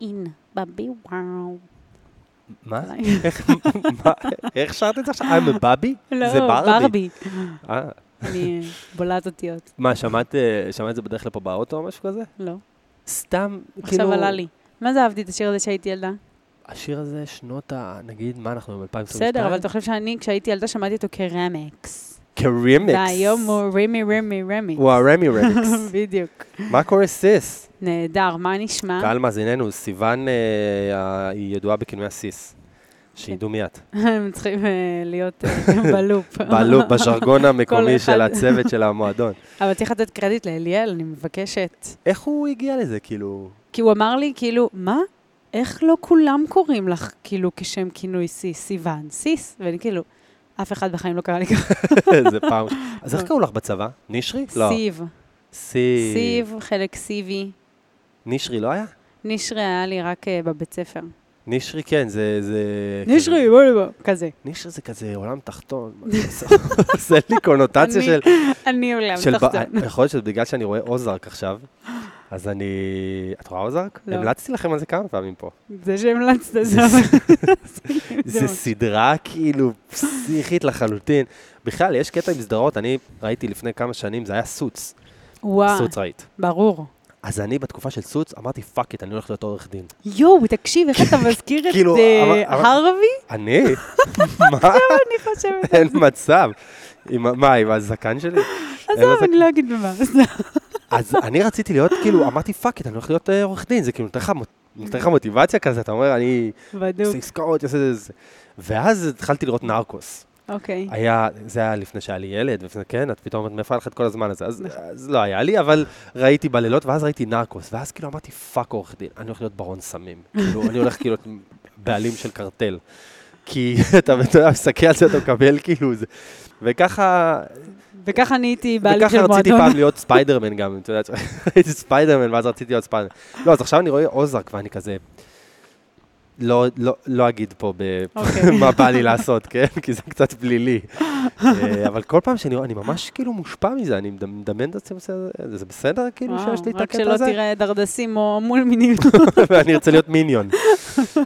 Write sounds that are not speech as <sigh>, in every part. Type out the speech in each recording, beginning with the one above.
אין בבי וואו. מה? איך- שרת את זה עכשיו? I'm a בבי? לא, זה ברבי. אה, אני בולעת אותיות. מה, שמעת אה, שמעת את זה בדרך לפה באוטו או משהו כזה? לא. סתם, כאילו... עכשיו עלה לי. מה זה אהבתי את השיר הזה שהייתי ילדה? השיר הזה, שנות ה... נגיד, מה אנחנו, ב-2022? בסדר, אבל אתה חושב שאני, כשהייתי ילדה, שמעתי אותו כרמקס. כרימיקס. והיום הוא רמי רמי רמי. הוא הרמי רמיקס. <laughs> בדיוק. מה קורה סיס? נהדר, מה נשמע? קהל מאזיננו, סיוון אה, היא ידועה בכינוי הסיס. שידעו מיד. <laughs> הם צריכים אה, להיות אה, ב loop. <laughs> ב loop, בז'רגון <laughs> המקומי. של הצוות של המועדון. אבל צריך לתת קרדיט לאליאל, אני מבקשת. איך הוא הגיע לזה, כאילו? כי הוא אמר לי, כאילו, מה? איך לא כולם קוראים לך, כאילו, כשם כינוי סיס, סיוון, סיס? ואני כאילו, אף אחד בחיים לא קרא לי ככה. זה פעם... אז איך קראו לך בצבא? נשרי? לא. סיב. סיב. סיב, חלק סיבי. נשרי לא היה? נשרי היה לי רק אה, בבית ספר. נשרי כן, זה... זה נשרי, בוא נבוא. כזה. נשרי זה כזה עולם תחתון. עושה? <laughs> לי קונוטציה של... אני עולם תחתון. יכול להיות שבגלל שאני רואה אוזרק עכשיו, אז אני... את רואה אוזרק? לא. המלצתי לכם על זה כמה פעמים פה. זה שהמלצת, זה זה <laughs> סדרה כאילו פסיכית לחלוטין. בכלל, יש קטע עם סדרות, אני ראיתי לפני כמה שנים, זה היה Suits. וואו, Suits ראית. ברור. אז אני בתקופה של Suits אמרתי, fuck it, אני הולך להיות עורך דין. יואו, תקשיב, איך אתה מזכיר את כאילו, אה, הרווי? אני? <laughs> מה? אני חושבת. אין מצב. מה, עם הזקן שלי? עזוב, אני לא אגיד במה. אז אני רציתי להיות, כאילו, אמרתי, fuck it, אני הולך להיות אה, עורך דין, זה כאילו נותן לך מוטיבציה כזה, אתה אומר, אני. עושה עסקאות. ואז התחלתי לראות נרקוס. אוקיי. היה, זה היה לפני שהיה לי ילד, ולפני, כן, את פתאום אומרת, מאיפה היה לך את כל הזמן הזה? אז, אז לא היה לי, אבל ראיתי בלילות, ואז ראיתי נרקוס, ואז כאילו אמרתי, fuck עורך דין, אני הולך להיות ברון סמים. <laughs> כאילו, אני הולך כאילו להיות בעלים של קרטל. כי <laughs> אתה יודע, מסתכל על זה, אתה מקבל כאילו זה. וככה, וככה נהייתי בעלים וככה של רציתי מועדון. פעם להיות ספיידרמן גם, אתה יודע, <laughs> הייתי ספיידרמן, ואז רציתי להיות ספיידרמן. לא, אז עכשיו אני רואה אוזרק, ואני כזה... לא, לא, לא אגיד פה ב- אוקיי. <laughs> מה בא לי לעשות, כן? כי זה קצת פלילי. אה, אבל כל פעם שאני רואה, אני ממש כאילו מושפע מזה, אני מדמ- מדמיין את עצמי, זה בסדר כאילו וואו, שיש לי את רק הקטע שלא הזה? תראה דרדסים או מיניונים. <laughs> ואני ארצה להיות מיניון.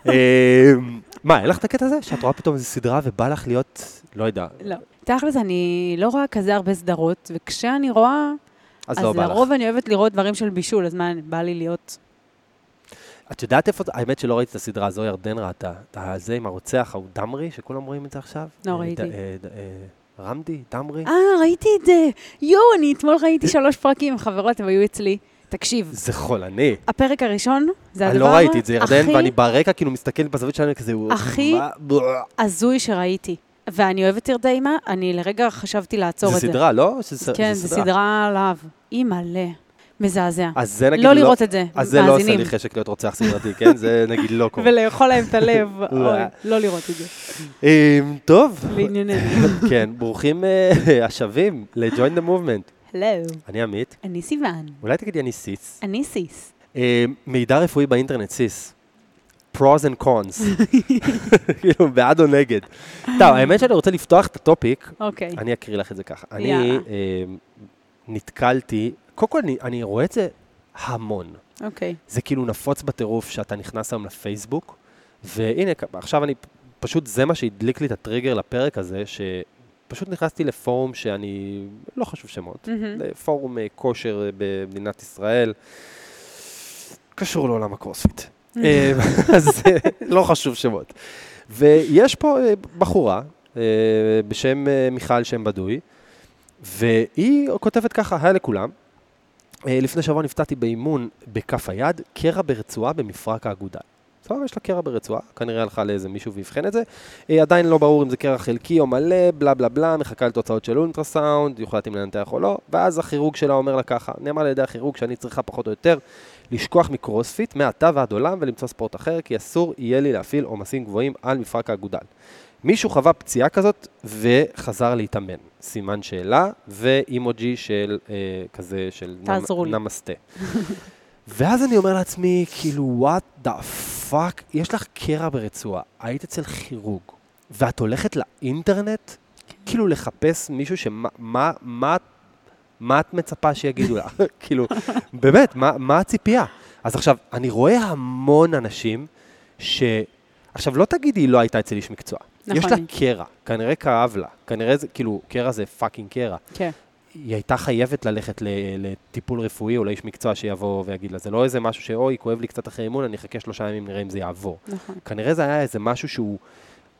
אה, מה, אין לך את הקטע הזה? שאת רואה פתאום איזו סדרה ובא לך להיות, לא יודע, לא. תכל'ס, אני לא רואה כזה הרבה סדרות, וכשאני רואה, אז אז לא בא לך. לרוב אני אוהבת לראות דברים של בישול, אז מה, בא לי להיות... את יודעת איפה, האמת שלא ראיתי את הסדרה הזו, ירדן ראתה. את זה עם הרוצח, ההוא דמרי, שכולם רואים את זה עכשיו? לא אה, ראיתי. אה, אה, רמדי, דמרי? אה, ראיתי את זה. יואו, אני אתמול ראיתי שלוש פרקים עם חברות, הם היו אצלי. תקשיב, זה חולני. הפרק הראשון, זה אני הדבר לא ראיתי את זה, ירדן, ואני ברקע כאילו מסתכל בזווית שלנו כזה, הוא- הכי. הזוי שראיתי. ואני אוהבת טרדה אימה, אני לרגע חשבתי לעצור זה את זה. סדרה, לא? כן, זו סדרה עליו. אימא'לה. מזעזע. אז זה נגיד לא לראות את זה, אז זה לא עושה מאזינים. לי חשק להיות רוצח סדרתי, כן? זה <laughs> נגיד לא קורה. ולאכול להם את הלב, <laughs> לא. אוי, לא לראות את זה. אמ, טוב, לענייננו. <laughs> כן, ברוכים אה, השבים ל-Join the Movement. הלו, אני עמית, אני סיוון. אולי תגידי אני סיס. אני סיס. אה, מידע רפואי באינטרנט, סיס. pros and cons. כאילו, בעד או נגד. טוב, האמת שאני רוצה לפתוח את הטופיק, אוקיי. אני אקריא לך את זה ככה. אני. אה, נתקלתי, קודם כל אני, אני רואה את זה המון. אוקיי. זה כאילו נפוץ בטירוף שאתה נכנס היום לפייסבוק, והנה, עכשיו אני, פשוט זה מה שהדליק לי את הטריגר לפרק הזה, שפשוט נכנסתי לפורום שאני, לא חשוב שמות, מהמם. לפורום אה, כושר אה, במדינת ישראל, קשור לעולם הקרוספיט. אה, <laughs> אז לא חשוב שמות. ויש פה בחורה בשם מיכל שם בדוי, והיא כותבת ככה, היי לכולם. אה, לפני שבוע נפצעתי באימון בכף היד, קרע ברצועה במפרק האגודל. סבבה, יש לה קרע ברצועה, כנראה הלכה לאיזה מישהו ואבחן את זה. אה, עדיין לא ברור אם זה קרע חלקי או מלא, בלה בלה בלה, מחכה לתוצאות של אולטרסאונד, יוחלט אם לנתח או לא, ואז הכירוג שלה אומר לה ככה, נאמר על ידי הכירוג שאני צריכה פחות או יותר לשכוח מקרוספיט מעתה ועד עולם ולמצוא ספורט אחר, כי אסור יהיה לי להפעיל עומסים גבוהים על מפרק האגודל. מישהו חווה פציעה כזאת וחזר להתאמן. סימן שאלה ואימוג'י של אה, כזה של תעזרו לי. נמסטה. <laughs> ואז אני אומר לעצמי, כאילו, what the fuck, יש לך קרע ברצועה, היית אצל כירוג, ואת הולכת לאינטרנט, כאילו לחפש מישהו שמה, מה, מה, מה את מצפה שיגידו לך? <laughs> כאילו, באמת, מה, מה הציפייה? אז עכשיו, אני רואה המון אנשים ש... עכשיו, לא תגידי, היא לא הייתה אצל איש מקצוע. נכון. יש לה קרע, כנראה כאב לה. כנראה זה, כאילו, קרע זה fucking קרע. כן. היא הייתה חייבת ללכת לטיפול רפואי או לאיש מקצוע שיבוא ויגיד לה. זה לא איזה משהו שאוי, כואב לי קצת אחרי אימון, אני אחכה שלושה ימים, נראה אם זה יעבור. נכון. כנראה זה היה איזה משהו שהוא,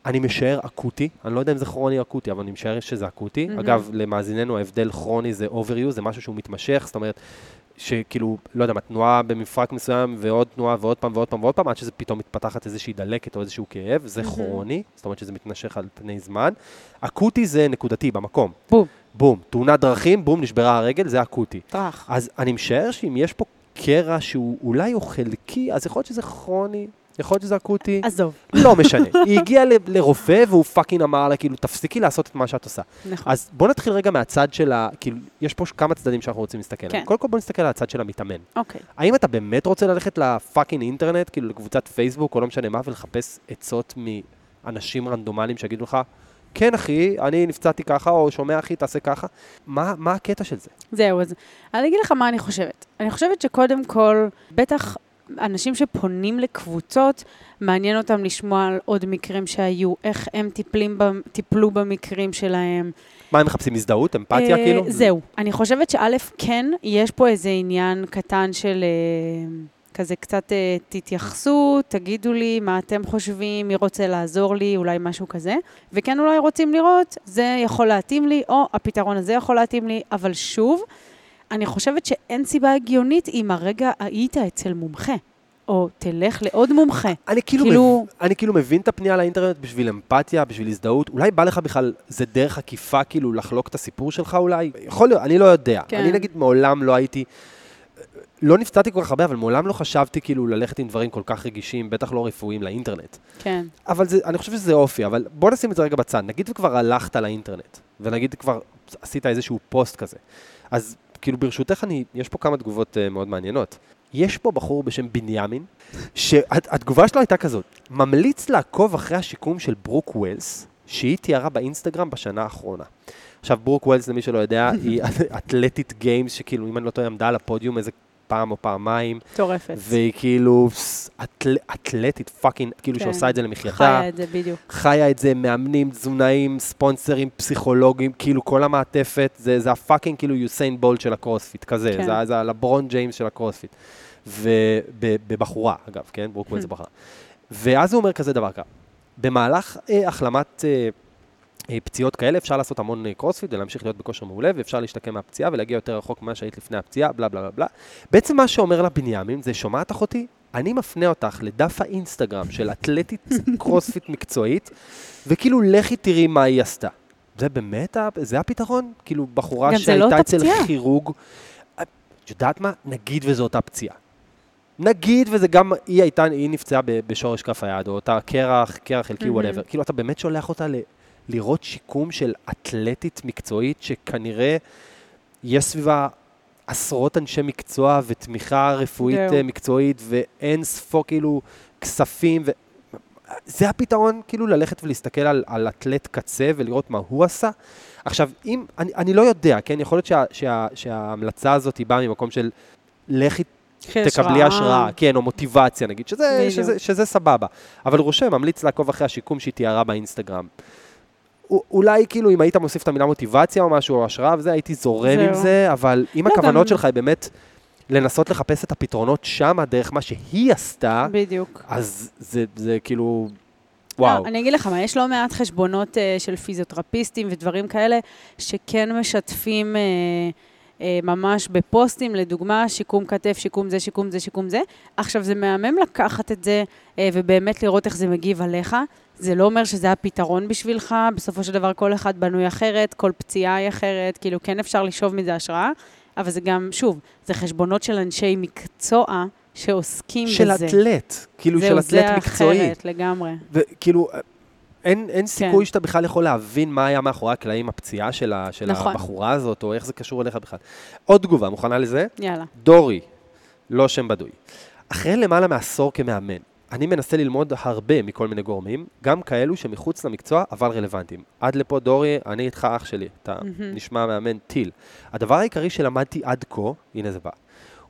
אני משער אקוטי, אני לא יודע אם זה כרוני או אקוטי, אבל אני משער שזה אקוטי. מהמם. אגב, למאזיננו, ההבדל כרוני זה overuse, זה משהו שהוא מתמשך, זאת אומרת, שכאילו, לא יודע מה, תנועה במפרק מסוים, ועוד תנועה, ועוד פעם, ועוד פעם, ועוד פעם, עד שזה פתאום מתפתחת איזושהי דלקת או איזשהו כאב, זה מהמם. כרוני, זאת אומרת שזה מתמשך על פני זמן. אקוטי זה נקודתי, במקום. בום, בום, תאונת דרכים, בום, נשברה הרגל, זה אקוטי. טראח. אז אני משער שאם יש פה קרע שהוא אולי הוא חלקי, אז יכול להיות שזה כרוני, יכול להיות שזה אקוטי. עזוב. לא משנה. <laughs> היא הגיעה ל- לרופא והוא fucking אמר לה, כאילו, תפסיקי לעשות את מה שאת עושה. נכון. אז בוא נתחיל רגע מהצד של ה... כאילו, יש פה כמה צדדים שאנחנו רוצים להסתכל עליהם. כן. קודם כל בוא נסתכל על הצד של המתאמן. אוקיי. האם אתה באמת רוצה ללכת לפאקינג אינטרנט, כאילו לקבוצת פייסבוק או לא משנה מה, ולחפש עצות מאנשים רנדומליים שיגידו לך, כן אחי, אני נפצעתי ככה, או שומע אחי, תעשה ככה? מה, מה הקטע של זה? זהו, אז אני אגיד לך מה אני חושבת. אני חושבת שקודם כל, בטח אנשים שפונים לקבוצות, מעניין אותם לשמוע על עוד מקרים שהיו, איך הם טיפלים, טיפלו במקרים שלהם. מה הם מחפשים הזדהות, אמפתיה אה, כאילו? זהו. אני חושבת שא', כן, יש פה איזה עניין קטן של אה, כזה קצת אה, תתייחסו, תגידו לי מה אתם חושבים, מי רוצה לעזור לי, אולי משהו כזה. וכן, אולי רוצים לראות, זה יכול להתאים לי, או הפתרון הזה יכול להתאים לי, אבל שוב, אני חושבת שאין סיבה הגיונית אם הרגע היית אצל מומחה, או תלך לעוד מומחה. אני כאילו, כאילו- מב... אני כאילו מבין את הפנייה לאינטרנט בשביל אמפתיה, בשביל הזדהות. אולי בא לך בכלל, זה דרך עקיפה כאילו לחלוק את הסיפור שלך אולי? יכול להיות, אני לא יודע. כן. אני נגיד מעולם לא הייתי, לא נפצעתי כל כך הרבה, אבל מעולם לא חשבתי כאילו ללכת עם דברים כל כך רגישים, בטח לא רפואיים, לאינטרנט. כן. אבל זה, אני חושב שזה אופי, אבל בוא נשים את זה רגע בצד. נגיד וכבר הלכת לאינטרנט, ונגיד כבר עשית איזשהו פוסט כזה. אז כאילו ברשותך, אני, יש פה כמה תגובות uh, מאוד מעניינות. יש פה בחור בשם בנימין, שהתגובה שלו הייתה כזאת, ממליץ לעקוב אחרי השיקום של ברוק ווילס, שהיא תיארה באינסטגרם בשנה האחרונה. עכשיו, ברוק ווילס, למי שלא יודע, היא <laughs> אתלטית Games, שכאילו, אם אני לא טועה, עמדה על הפודיום איזה פעם או פעמיים, מטורפת. והיא כאילו אתל, אתלטית fucking, כאילו כן. שעושה את זה למחייתה. חיה את זה בדיוק. חיה את זה, מאמנים, תזונאים, ספונסרים, פסיכולוגים, כאילו כל המעטפת, זה, זה ה fucking כאילו יוסיין בולט של הקרוספיט, כזה, כן. זה, זה הלברון ג'יימס של הקרוספיט. ובבחורה, אגב, כן? ברוק ווילס זה בחורה. ואז הוא אומר כזה דבר ככה, במהלך אה, החלמת אה, פציעות כאלה אפשר לעשות המון אה, קרוספיט ולהמשיך להיות בכושר מעולה, ואפשר להשתקם מהפציעה ולהגיע יותר רחוק ממה שהיית לפני הפציעה, בלה בלה בלה בלה. בעצם מה שאומר לה בנימין זה, שומעת אחותי? אני מפנה אותך לדף האינסטגרם של אתלטית <laughs> קרוספיט מקצועית, וכאילו לכי תראי מה היא עשתה. זה באמת, זה הפתרון? כאילו, בחורה לא שהייתה אצל פציעה. כירורג, את יודעת מה? נגיד וזו אותה פציעה. נגיד וזה גם, היא הייתה, היא נפצעה בשורש כף היד, או אותה קרח, קרח חלקי. וואטאבר. כאילו, אתה באמת שולח אותה ל- לראות שיקום של אתלטית מקצועית, שכנראה יש סביבה עשרות אנשי מקצוע ותמיכה רפואית זהו. אה, מקצועית, ואין ספור כאילו כספים, ו... זה הפתרון, כאילו ללכת ולהסתכל על, על אתלט קצה ולראות מה הוא עשה. עכשיו, אם, אני, אני לא יודע, כן, יכול להיות שה, שה, שההמלצה הזאת היא באה ממקום של לכי תקבלי השראה, כן, או מוטיבציה נגיד, שזה, בדיוק. שזה, שזה סבבה. אבל רושם, ממליץ לעקוב אחרי השיקום שהיא תיארה באינסטגרם. אולי כאילו אם היית מוסיף את המילה מוטיבציה או משהו, או השראה וזה, הייתי זורם עם. זה, אבל אם לא, הכוונות שלך היא באמת לנסות לחפש את הפתרונות שמה, דרך מה שהיא עשתה, בדיוק. אז זה, זה כאילו, וואו. לא, אני אגיד לך מה, יש לא מעט חשבונות uh, של פיזיותרפיסטים ודברים כאלה, שכן משתפים uh, ממש בפוסטים, לדוגמה, שיקום כתף, שיקום זה, שיקום זה, שיקום זה. עכשיו, זה מהמם לקחת את זה uh, ובאמת לראות איך זה מגיב עליך. זה לא אומר שזה הפתרון בשבילך, בסופו של דבר כל אחד בנוי אחרת, כל פציעה היא אחרת, כאילו כן אפשר לשאוב מזה השראה, אבל זה גם, שוב, זה חשבונות של אנשי מקצוע שעוסקים של בזה. אתלט, כאילו של אתלט מקצועי. זה אחרת לגמרי. וכאילו, אין, אין סיכוי כן. שאתה בכלל יכול להבין מה היה מאחורי הקלעים, הפציעה של, ה, של נכון. הבחורה הזאת, או איך זה קשור אליך בכלל. עוד תגובה, מוכנה לזה? יאללה. דורי, לא שם בדוי. אחרי למעלה מעשור כמאמן, אני מנסה ללמוד הרבה מכל מיני גורמים, גם כאלו שמחוץ למקצוע, אבל רלוונטיים. עד לפה, דורי, אני איתך אח שלי, אתה מהמם. נשמע מאמן טיל. הדבר העיקרי שלמדתי עד כה, הנה זה בא,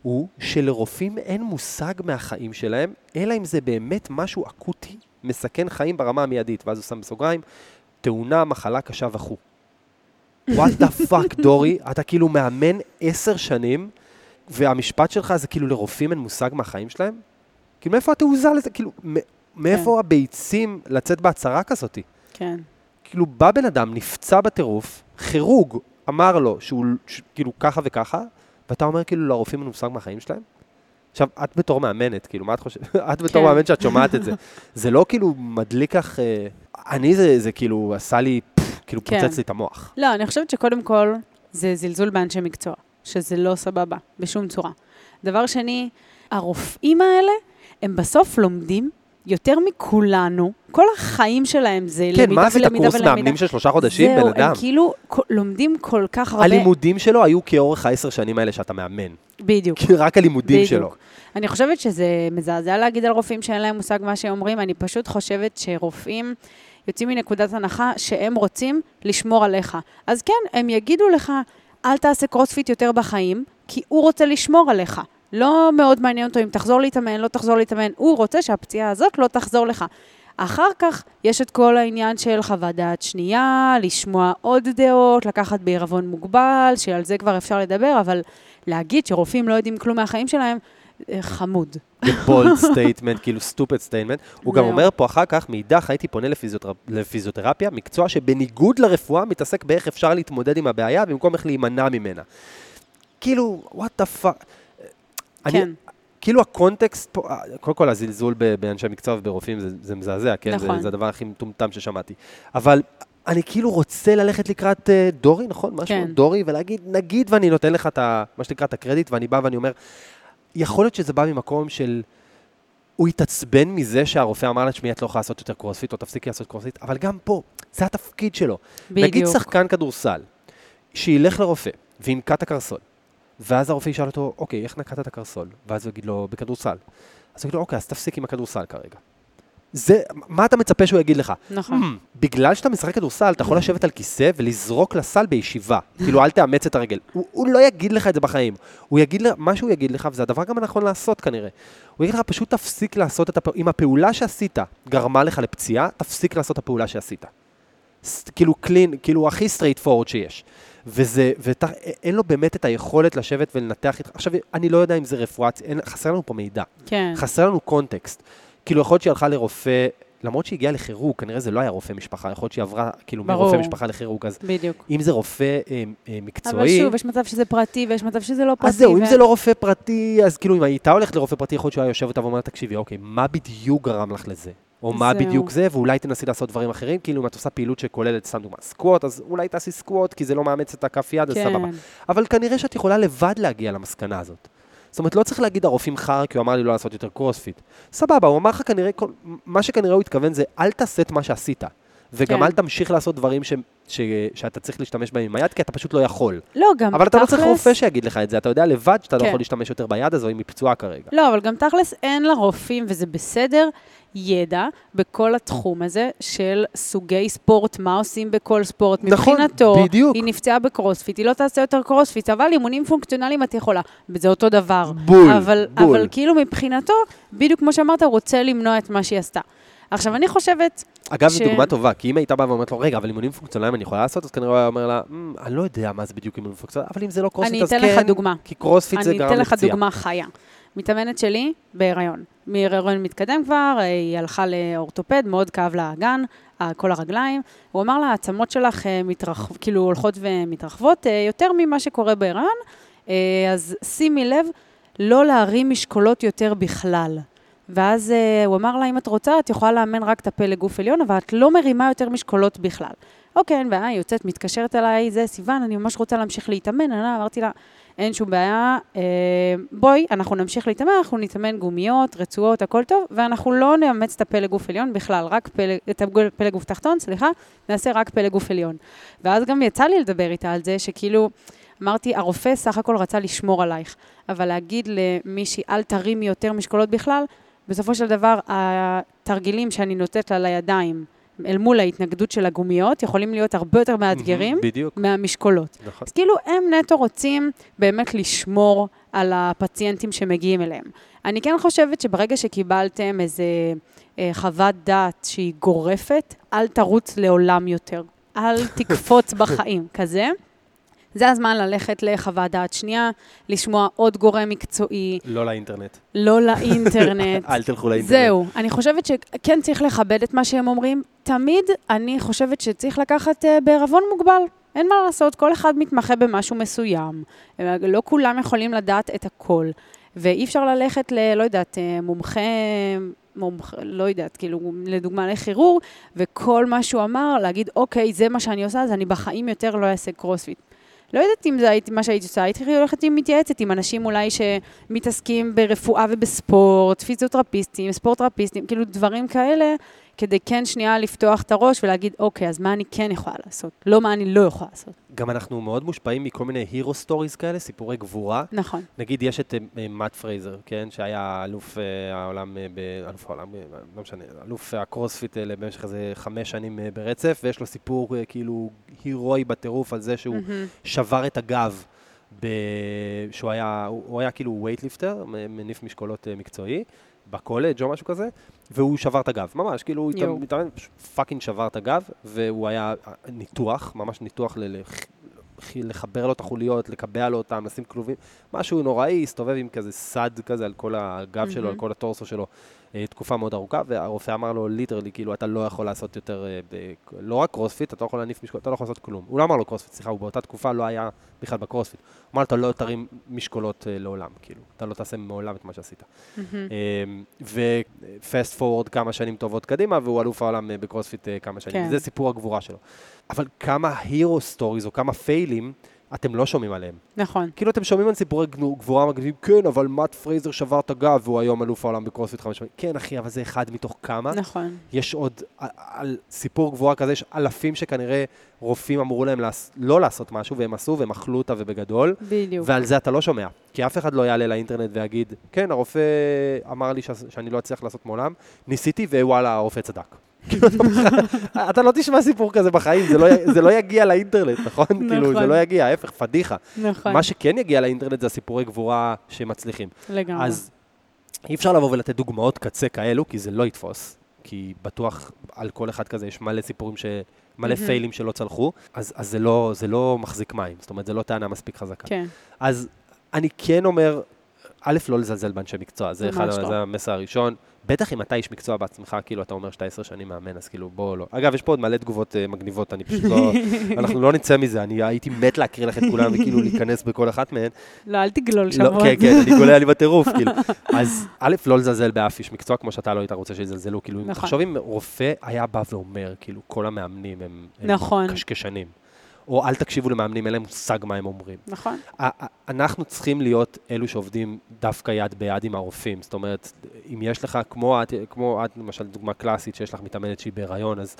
הוא שלרופאים אין מושג מהחיים שלהם, אלא אם זה באמת משהו אקוטי, מסכן חיים ברמה המיידית. ואז הוא שם בסוגריים, תאונה, מחלה קשה וכו'. what the fuck, דורי, אתה כאילו מאמן עשר שנים, והמשפט שלך זה כאילו לרופאים אין מושג מהחיים שלהם? כאילו, מאיפה התעוזה לזה? כאילו, מאיפה הביצים לצאת בהצהרה כזאת? כן. כאילו, בא בן אדם, נפצע בטירוף, כירורג אמר לו שהוא ש- כאילו ככה וככה, ואתה אומר כאילו לרופאים אין מושג מהחיים שלהם? עכשיו, את בתור מאמנת, כאילו, מה את חושבת? <laughs> את בתור כן. מאמנת שאת שומעת את זה. <laughs> זה לא כאילו מדליק לך... אה, אני, זה, זה כאילו עשה לי, פפ, כאילו כן. פוצץ לי את המוח. לא, אני חושבת שקודם כל זה זלזול באנשי מקצוע, שזה לא סבבה, בשום צורה. דבר שני, הרופאים האלה, הם בסוף לומדים יותר מכולנו, כל החיים שלהם זה כן, למידה מה עשית ולמידה קורס ולמידה. מאמנים של שלושה חודשים, בן זהו, אדם? הם כאילו לומדים כל כך הרבה. הלימודים שלו היו כאורך העשר שנים האלה שאתה מאמן. בדיוק. רק הלימודים בדיוק. שלו. אני חושבת שזה מזעזע להגיד על רופאים שאין להם מושג מה שהם אומרים, אני פשוט חושבת שרופאים יוצאים מנקודת הנחה שהם רוצים לשמור עליך. אז כן, הם יגידו לך, אל תעשה קרוספיט יותר בחיים, כי הוא רוצה לשמור עליך. לא מאוד מעניין אותו אם תחזור להתאמן, לא תחזור להתאמן, הוא רוצה שהפציעה הזאת לא תחזור לך. אחר כך יש את כל העניין של חוות דעת שנייה, לשמוע עוד דעות, לקחת בעירבון מוגבל, שעל זה כבר אפשר לדבר, אבל להגיד שרופאים לא יודעים כלום מהחיים שלהם, אה, חמוד. bold statement, כאילו stupid statement. הוא גם. אומר פה אחר כך, מאידך הייתי פונה לפיזיותרפ... לפיזיותרפיה, מקצוע שבניגוד לרפואה מתעסק באיך אפשר להתמודד עם הבעיה במקום איך להימנע ממנה. כאילו, what the fuck. כן. כאילו הקונטקסט פה, אה, קודם כל הזלזול באנשי מקצוע וברופאים זה, זה מזעזע, כן? נכון. זה, זה הדבר הכי מטומטם ששמעתי. אבל אני כאילו רוצה ללכת לקראת אה, דורי, נכון? משהו, כן. דורי, ולהגיד, נגיד ואני נותן לך את ה... מה שנקרא, את הקרדיט, ואני בא ואני אומר, יכול להיות שזה בא ממקום של... הוא התעצבן מזה שהרופא אמר לה, תשמעי, את לא יכולה לעשות יותר קרוספיט, או תפסיקי לעשות קרוספיט, אבל גם פה, זה התפקיד שלו. בדיוק. נגיד שחקן כדורסל, שילך לרופא וינקע את הקרסול, ואז הרופא ישאל אותו, אוקיי, איך נקעת את הקרסול? ואז הוא יגיד לו, בכדורסל. אז הוא יגיד לו, אוקיי, אז תפסיק עם הכדורסל כרגע. זה, מה אתה מצפה שהוא יגיד לך? נכון. "Hmm, בגלל שאתה משחק כדורסל, אתה יכול לשבת על כיסא ולזרוק לסל בישיבה. כאילו, אל תאמץ את הרגל. הוא, הוא לא יגיד לך את זה בחיים. הוא יגיד לך, מה שהוא יגיד לך, וזה הדבר גם הנכון לעשות כנראה. הוא יגיד לך, פשוט תפסיק לעשות את הפעולה, אם הפעולה שעשית גרמה לך לפציעה, תפסיק לעשות את הפעולה שעשית. כאילו clean, כאילו הכי straightforward שיש. וזה, ואין לו באמת את היכולת לשבת ולנתח איתך. עכשיו, אני לא יודע אם זה רפואה, אין, חסר לנו פה מידע. כן. חסר לנו קונטקסט. כאילו, יכול להיות שהיא הלכה לרופא, למרות שהיא הגיעה לכירורג, כנראה זה לא היה רופא משפחה, יכול להיות שהיא עברה, כאילו, ברור. מרופא משפחה לכירורג, אז בדיוק. אם זה רופא אה, אה, אבל מקצועי... שוב, יש מצב שזה פרטי ויש מצב שזה לא פרטי. אז זהו, אם ו- זה לא רופא פרטי, אז כאילו, אם הייתה הולכת לרופא פרטי, יכול להיות שהוא היה יושב אותה ואומר, תקשיבי, אוקיי, מה בדיוק גרם לך לזה? או מה. בדיוק זה, ואולי תנסי לעשות דברים אחרים, כאילו, אם את עושה פעילות שכוללת, סתם דוגמה, squat, אז אולי תעשי squat, כי זה לא מאמץ את הכף יד, אז כן. סבבה. אבל כנראה שאת יכולה לבד להגיע למסקנה הזאת. זאת אומרת, לא צריך להגיד הרופאים חרא, כי הוא אמר לי לא לעשות יותר קרוספיט. סבבה, הוא אמר לך כנראה, מה שכנראה הוא התכוון זה, אל תעשה את מה שעשית. וגם כן. אל תמשיך לעשות דברים ש, ש, שאתה צריך להשתמש בהם עם היד, כי אתה פשוט לא יכול. לא, גם אבל אתה לא צריך תכלס- רופא שיגיד לך את זה, אתה יודע לבד שאתה לא כן. יכול להשתמש יותר ביד הזו אם היא פצועה כרגע. לא, אבל גם תכלס אין לרופאים, וזה בסדר, ידע בכל התחום הזה של סוגי ספורט, מה עושים בכל ספורט. נכון, מבחינתו, בדיוק. היא נפצעה בקרוספיט, היא לא תעשה יותר קרוספיט, אבל אימונים פונקציונליים את יכולה. וזה אותו דבר. בול, אבל, בול. אבל כאילו מבחינתו, בדיוק כמו שאמרת, רוצה למנוע את מה שהיא עשתה. עכשיו, אני חושבת, אגב, ש- זו דוגמה טובה, כי אם הייתה באה ואומרת לו, רגע, אבל אימונים פונקציונליים אני יכולה לעשות, אז כנראה הוא היה אומר לה, "מ, אני לא יודע מה זה בדיוק אימונים פונקציונליים, אבל אם זה לא קרוספיט, אז אני אתן לך כן דוגמה. כי קרוספיט זה אני גרם אתן לפציעה. לך דוגמה חיה. מתאמנת שלי בהיריון. מהיריון מתקדם כבר, היא הלכה לאורתופד, מאוד כאב לה האגן, ה- כל הרגליים. הוא אמר לה, העצמות שלך אה, מתרחב, כאילו הולכות ומתרחבות אה, יותר ממה שקורה בהיריון, אה, אז שימי לב לא להרים משקולות יותר בכלל. ואז אה, הוא אמר לה, אם את רוצה, את יכולה לאמן רק את הפלג גוף עליון, אבל את לא מרימה יותר משקולות בכלל. אוקיי, אין בעיה, היא יוצאת, מתקשרת אליי, זה סיוון, אני ממש רוצה להמשיך להתאמן. אני אמרתי לה, אין שום בעיה, אה, בואי, אנחנו נמשיך להתאמן, אנחנו נתאמן גומיות, רצועות, הכל טוב, ואנחנו לא נאמץ את הפלג גוף עליון בכלל, רק פלג, את הפלג גוף תחתון, סליחה, נעשה רק פלג גוף עליון. ואז גם יצא לי לדבר איתה על זה, שכאילו, אמרתי, הרופא סך הכל רצה לשמור עלייך, אבל להגיד למישהי, אל תרימי יותר משקולות בכלל, בסופו של דבר, התרגילים שאני נותנת לה לידיים, אל מול ההתנגדות של הגומיות, יכולים להיות הרבה יותר מאתגרים בדיוק, מהמשקולות. נכון. אז כאילו, הם נטו רוצים באמת לשמור על הפציינטים שמגיעים אליהם. אני כן חושבת שברגע שקיבלתם איזה אה, חוות דעת שהיא גורפת, אל תרוץ לעולם יותר. אל תקפוץ בחיים, כזה. זה הזמן ללכת לחוות דעת שנייה, לשמוע עוד גורם מקצועי, לא לאינטרנט. לא לאינטרנט. <laughs> אל תלכו לאינטרנט. זהו, אני חושבת שכן צריך לכבד את מה שהם אומרים. תמיד אני חושבת שצריך לקחת uh, בערבון מוגבל. אין מה לעשות, כל אחד מתמחה במשהו מסוים. אה, לא כולם יכולים לדעת את הכל. ואי אפשר ללכת ל... לא יודעת, אה, מומחה... מומח, לא יודעת, כאילו, לדוגמה לכירור, וכל מה שהוא אמר, להגיד, אוקיי, זה מה שאני עושה, אז אני בחיים יותר לא אעשה קרוספיט. לא יודעת אם זה הייתי, מה שהייתי עושה, הייתי הולכת עם מתייעצת עם אנשים אולי שמתעסקים ברפואה ובספורט, פיזיותרפיסטים, ספורטרפיסטים, כאילו דברים כאלה, כדי כן שנייה לפתוח את הראש ולהגיד, אוקיי, אז מה אני כן יכולה לעשות, לא מה אני לא יכולה לעשות. גם אנחנו מאוד מושפעים מכל מיני hero stories כאלה, סיפורי גבורה. נכון. נגיד, יש את מאט פרייזר, כן? שהיה אלוף אה, העולם, אה, ב- אלוף העולם, אה, לא משנה, אלוף הקרוספיט אה, במשך איזה חמש שנים אה, ברצף, ויש לו סיפור אה, כאילו הירואי בטירוף על זה שהוא מהמם. שבר את הגב, ב... שהוא היה, הוא היה כאילו weightlifter, מניף משקולות מקצועי, בקולג' או משהו כזה, והוא שבר את הגב, ממש, כאילו, הוא. התאמן- fucking שבר את הגב, והוא היה אה, ניתוח, ממש ניתוח ל... לח- לחבר לו את החוליות, לקבע לו אותם, לשים כלובים, משהו נוראי, הסתובב עם כזה סד כזה על כל הגב שלו, על. כל הטורסו שלו, תקופה מאוד ארוכה, והרופא אמר לו literally, כאילו, אתה לא יכול לעשות יותר, אה, לא רק קרוספיט, אתה לא יכול להניף משקולות, אתה לא יכול לעשות כלום. הוא לא אמר לו קרוספיט, סליחה, הוא באותה תקופה לא היה בכלל בקרוספיט. הוא אמר לו, אתה לא תרים משקולות אה, לעולם, כאילו, אתה לא תעשה מעולם את מה שעשית. מהמם. ו fast forward כמה שנים טובות קדימה, והוא אלוף העולם אה, בקרוספיט אה, כמה שנים. כן. זה סיפור הגבורה שלו. אבל כמה hero stories או כמה fail ים אתם לא שומעים עליהם. נכון. כאילו אתם שומעים על סיפורי גבורה מגניבים, כן, אבל מאט פרייזר שבר את הגב והוא היום אלוף העולם בקרוספיט חמש שנים. כן, אחי, אבל זה אחד מתוך כמה. נכון. יש עוד, על, על סיפור גבורה כזה, יש אלפים שכנראה רופאים אמרו להם לעש, לא לעשות משהו, והם עשו, והם אכלו אותה ובגדול, בדיוק. ועל זה אתה לא שומע. כי אף אחד לא יעלה לאינטרנט ויגיד, כן, הרופא אמר לי ש... שאני לא אצליח לעשות מעולם, ניסיתי ווואלה, הרופא צדק. <laughs> אתה- לא תשמע סיפור כזה בחיים, זה לא, זה לא יגיע לאינטרנט, נכון? כאילו, זה נכון. לא יגיע, ההפך, פדיחה. נכון. מה שכן יגיע לאינטרנט זה הסיפורי גבורה שמצליחים. לגמרי. אז אי אפשר לבוא ולתת דוגמאות קצה כאלו, כי זה לא יתפוס. כי בטוח על כל אחד כזה יש מלא סיפורים, ש... מלא. פיילים שלא צלחו, אז, אז זה, לא, זה לא מחזיק מים. זאת אומרת, זה לא טענה מספיק חזקה. כן. אז אני כן אומר, א', לא לזלזל באנשי מקצוע, זה, אחד, לא. זה המסר הראשון. בטח אם אתה איש מקצוע בעצמך, כאילו, אתה אומר שאתה עשר שנים מאמן, אז כאילו, בוא לא. אגב, יש פה עוד מלא תגובות uh, מגניבות, אני פשוט לא... <laughs> אנחנו לא נצא מזה, אני הייתי מת להקריא לך את כולם וכאילו להיכנס בכל אחת מהן. לא, אל תגלול שם לא, עוד. כן, כן, אני גולה <laughs> לי בטירוף, כאילו. אז א', לא לזלזל באף איש מקצוע, כמו שאתה לא היית רוצה שיזלזלו, כאילו, נכון. תחשוב אם רופא היה בא ואומר, כאילו, כל המאמנים הם הם נכון. קשקשנים. או אל תקשיבו למאמנים, אין להם מושג מה הם אומרים. נכון. אנחנו צריכים להיות אלו שעובדים דווקא יד ביד עם הרופאים. זאת אומרת, אם יש לך, כמו את, כמו את, למשל, דוגמה קלאסית, שיש לך מתאמנת שהיא בהיריון, אז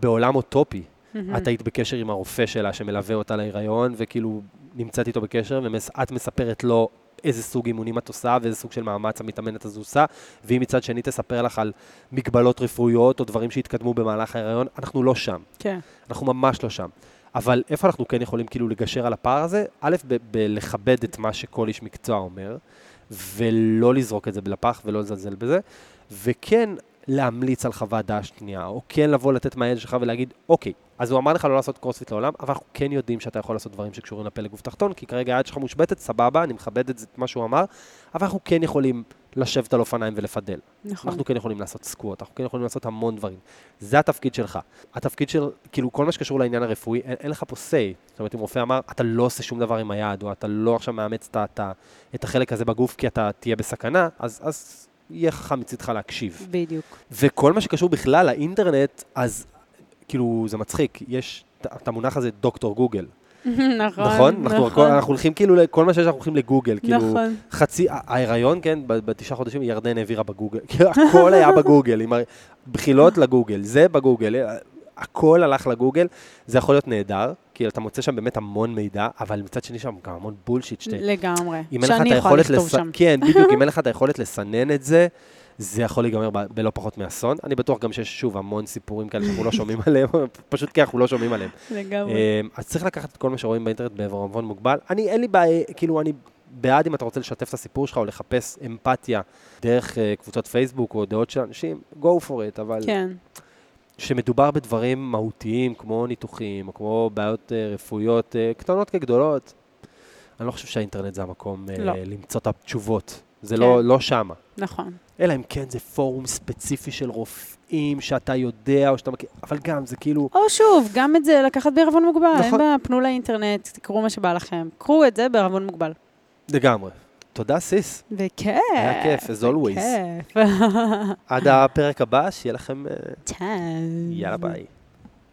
בעולם אוטופי, מהמם. את היית בקשר עם הרופא שלה שמלווה אותה להיריון, וכאילו נמצאת איתו בקשר, ואת מספרת לו איזה סוג אימונים את עושה, ואיזה סוג של מאמץ המתאמנת הזו עושה, והיא מצד שני תספר לך על מגבלות רפואיות או דברים שהתקדמו במהלך ההיריון, אנחנו לא שם. כן. אנחנו ממש לא שם. אבל איפה אנחנו כן יכולים כאילו לגשר על הפער הזה? א', בלכבד את מה שכל איש מקצוע אומר, ולא לזרוק את זה לפח ולא לזלזל בזה, וכן להמליץ על חוות דעת שנייה, או כן לבוא לתת מהילד שלך ולהגיד, אוקיי, אז הוא אמר לך לא לעשות קרוספיט לעולם, אבל אנחנו כן יודעים שאתה יכול לעשות דברים שקשורים לפלג גוף תחתון, כי כרגע היד שלך מושבתת, סבבה, אני מכבד את מה שהוא אמר, אבל אנחנו כן יכולים לשבת על אופניים ולפדל. נכון. אנחנו כן יכולים לעשות סקווט, אנחנו כן יכולים לעשות המון דברים. זה התפקיד שלך. התפקיד של, כאילו, כל מה שקשור לעניין הרפואי, אין, אין לך פה say. זאת אומרת, אם רופא אמר, אתה לא עושה שום דבר עם היד, או אתה לא עכשיו מאמץ את, את, את החלק הזה בגוף כי אתה תהיה בסכנה, אז, אז יהיה חכם מצידך להקשיב. בדיוק. וכל מה שקשור בכלל לאינטרנט, אז כאילו, זה מצחיק, יש את- את המונח הזה דוקטור גוגל. <laughs> נכון. נכון? אנחנו, הכל- אנחנו הולכים כאילו, כל מה שיש, אנחנו הולכים לגוגל. כאילו, נכון. חצי, ההיריון, כן, בתשעה חודשים ירדן העבירה בגוגל, <laughs> כאילו הכל היה בגוגל, עם הבחילות לגוגל, זה בגוגל, אה, הכל הלך לגוגל, זה יכול להיות נהדר, כי אתה מוצא שם באמת המון מידע, אבל מצד שני שם גם המון בולשיט, שאתה, לגמרי. אם אין לך שאני את יכולה היכולת, לכתוב לס... שם. כן, בדיוק, אם אין לך את <laughs> היכולת לסנן את זה, זה יכול להיגמר בלא פחות מאסון. אני בטוח גם שיש שוב המון סיפורים כאלה שאנחנו לא שומעים עליהם, <laughs> פשוט כי אנחנו לא שומעים עליהם. לגמרי. אמ, אז צריך לקחת את כל מה שרואים באינטרנט בעברבון מוגבל. אני, אין לי בעיה, כאילו, אני בעד אם אתה רוצה לשתף את הסיפור שלך או לחפש אמפתיה דרך אה, קבוצות פייסבוק או דעות של אנשים, go for it, אבל כן, כשמדובר בדברים מהותיים, כמו ניתוחים, או כמו בעיות אה, רפואיות, אה, קטנות כגדולות, אני לא חושב שהאינטרנט זה המקום לא. למצוא את התשובות. זה כן. לא, לא שמה. נכון. אלא אם כן זה פורום ספציפי של רופאים שאתה יודע או שאתה מכיר, אבל גם זה כאילו... או שוב, גם את זה לקחת בערבון מוגבל, אין נכון. בעיה, פנו לאינטרנט, תקראו מה שבא לכם. קחו את זה בערבון מוגבל. לגמרי. תודה, סיס. וכיף. היה כיף, as always. כיף. עד הפרק הבא, שיהיה לכם... אה, צ'או. יאללה ביי.